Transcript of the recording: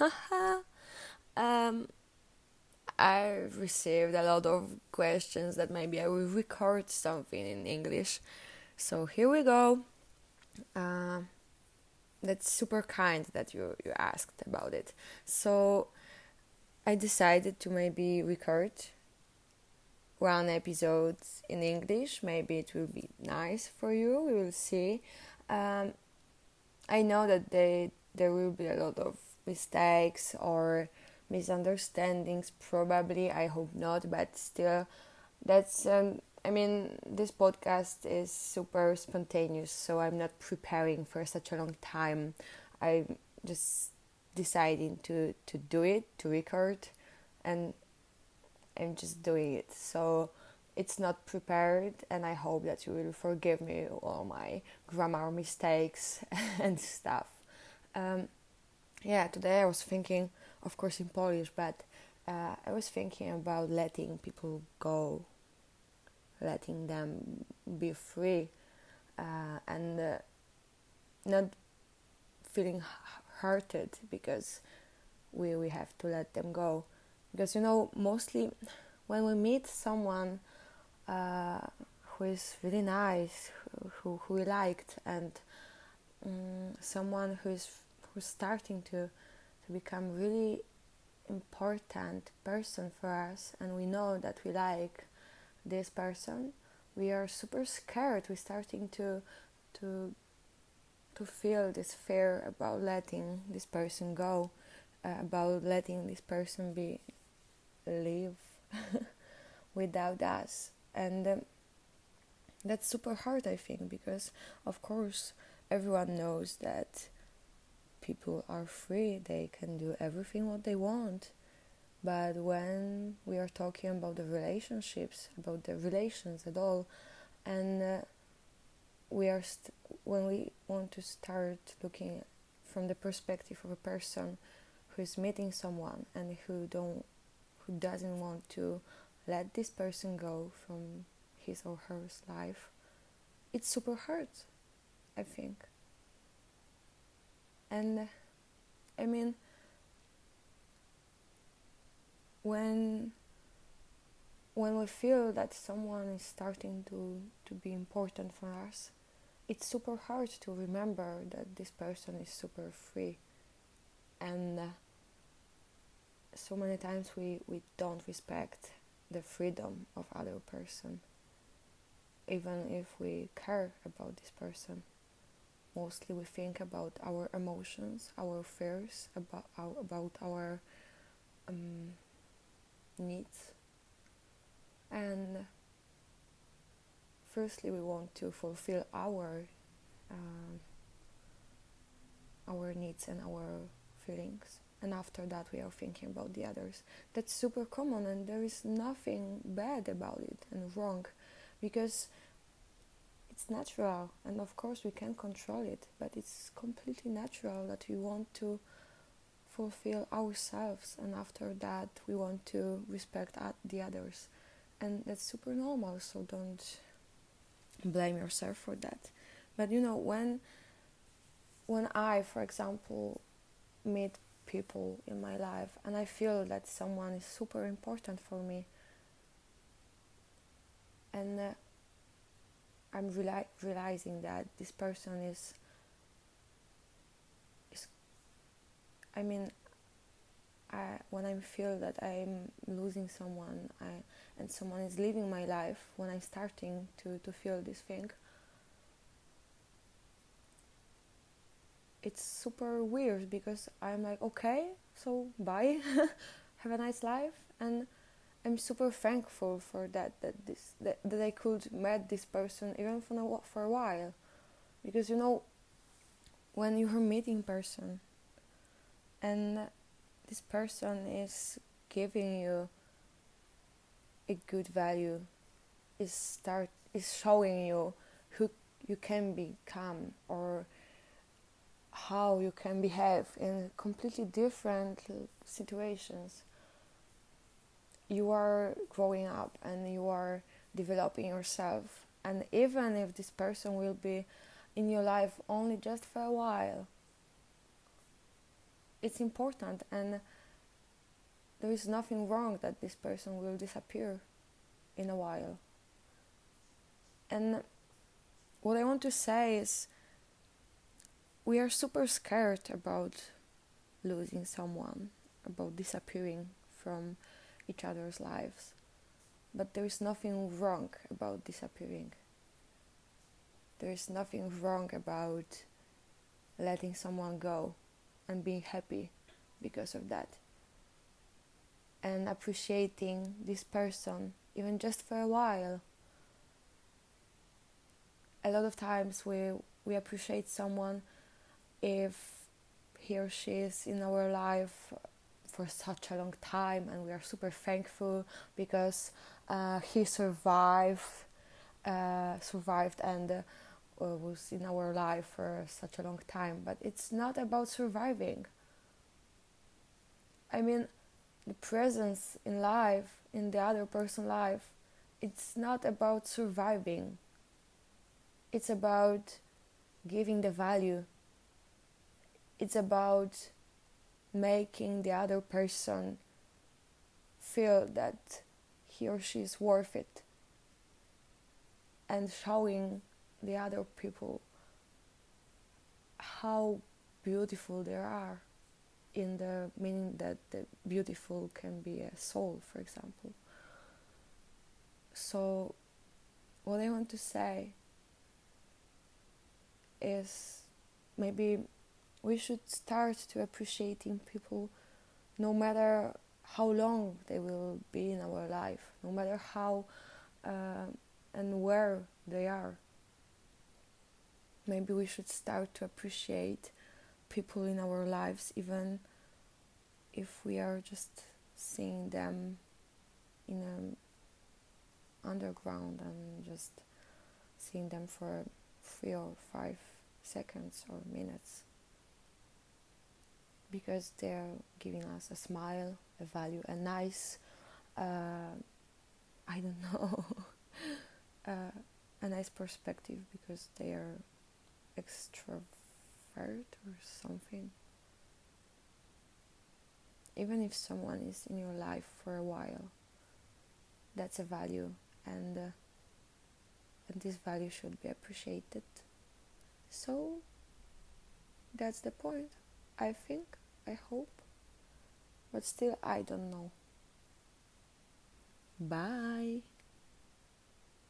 um, I received a lot of questions that maybe I will record something in English. So here we go. Uh, that's super kind that you, you asked about it. So I decided to maybe record one episode in English. Maybe it will be nice for you. We will see. Um, I know that they there will be a lot of mistakes or misunderstandings. Probably, I hope not, but still, that's. Um, I mean, this podcast is super spontaneous, so I'm not preparing for such a long time. I'm just deciding to to do it, to record, and I'm just doing it. So it's not prepared, and I hope that you will forgive me all my grammar mistakes and stuff. Um, yeah, today I was thinking, of course, in Polish, but uh, I was thinking about letting people go, letting them be free, uh, and uh, not feeling hurted because we we have to let them go. Because you know mostly when we meet someone uh, who is really nice who who we liked and um, someone who is who's starting to to become really important person for us and we know that we like this person we are super scared. We're starting to to to feel this fear about letting this person go, uh, about letting this person be live without us, and um, that's super hard, I think, because of course everyone knows that people are free; they can do everything what they want. But when we are talking about the relationships, about the relations at all, and uh, we are st- when we want to start looking from the perspective of a person who is meeting someone and who don't who doesn't want to let this person go from his or her life it's super hard i think and i mean when when we feel that someone is starting to to be important for us it's super hard to remember that this person is super free. And uh, so many times we, we don't respect the freedom of other person even if we care about this person mostly we think about our emotions our fears about our, about our um, needs. And firstly we want to fulfill our uh, our needs and our feelings. And after that we are thinking about the others. That's super common and there is nothing bad about it and wrong because it's natural and of course we can control it but it's completely natural that we want to fulfill ourselves and after that we want to respect the others and that's super normal so don't blame yourself for that. But you know, when when I, for example, meet people in my life and I feel that someone is super important for me, and uh, I'm reali- realizing that this person is is I mean I, when I feel that I'm losing someone I, and someone is leaving my life, when I'm starting to, to feel this thing, it's super weird because I'm like, okay, so bye, have a nice life, and I'm super thankful for that that this that, that I could meet this person even for a, for a while, because you know, when you're meeting person, and this person is giving you a good value is start is showing you who you can become or how you can behave in completely different situations you are growing up and you are developing yourself and even if this person will be in your life only just for a while it's important and there is nothing wrong that this person will disappear in a while. And what I want to say is we are super scared about losing someone, about disappearing from each other's lives. But there is nothing wrong about disappearing. There is nothing wrong about letting someone go and being happy because of that. And appreciating this person, even just for a while. A lot of times we, we appreciate someone if he or she is in our life for such a long time and we are super thankful because uh, he survived uh, survived and uh, was in our life for such a long time. But it's not about surviving. I mean the presence in life in the other person's life it's not about surviving. It's about giving the value. It's about making the other person feel that he or she is worth it and showing the other people how beautiful they are in the meaning that the beautiful can be a soul for example. So what i want to say is maybe we should start to appreciating people no matter how long they will be in our life, no matter how uh, and where they are. Maybe we should start to appreciate people in our lives, even if we are just seeing them in a underground and just seeing them for three or five seconds or minutes because they're giving us a smile, a value, a nice, uh, I don't know, uh, a nice perspective because they are extrovert or something. Even if someone is in your life for a while, that's a value, and uh, and this value should be appreciated. So that's the point. I think, I hope, but still I don't know. Bye.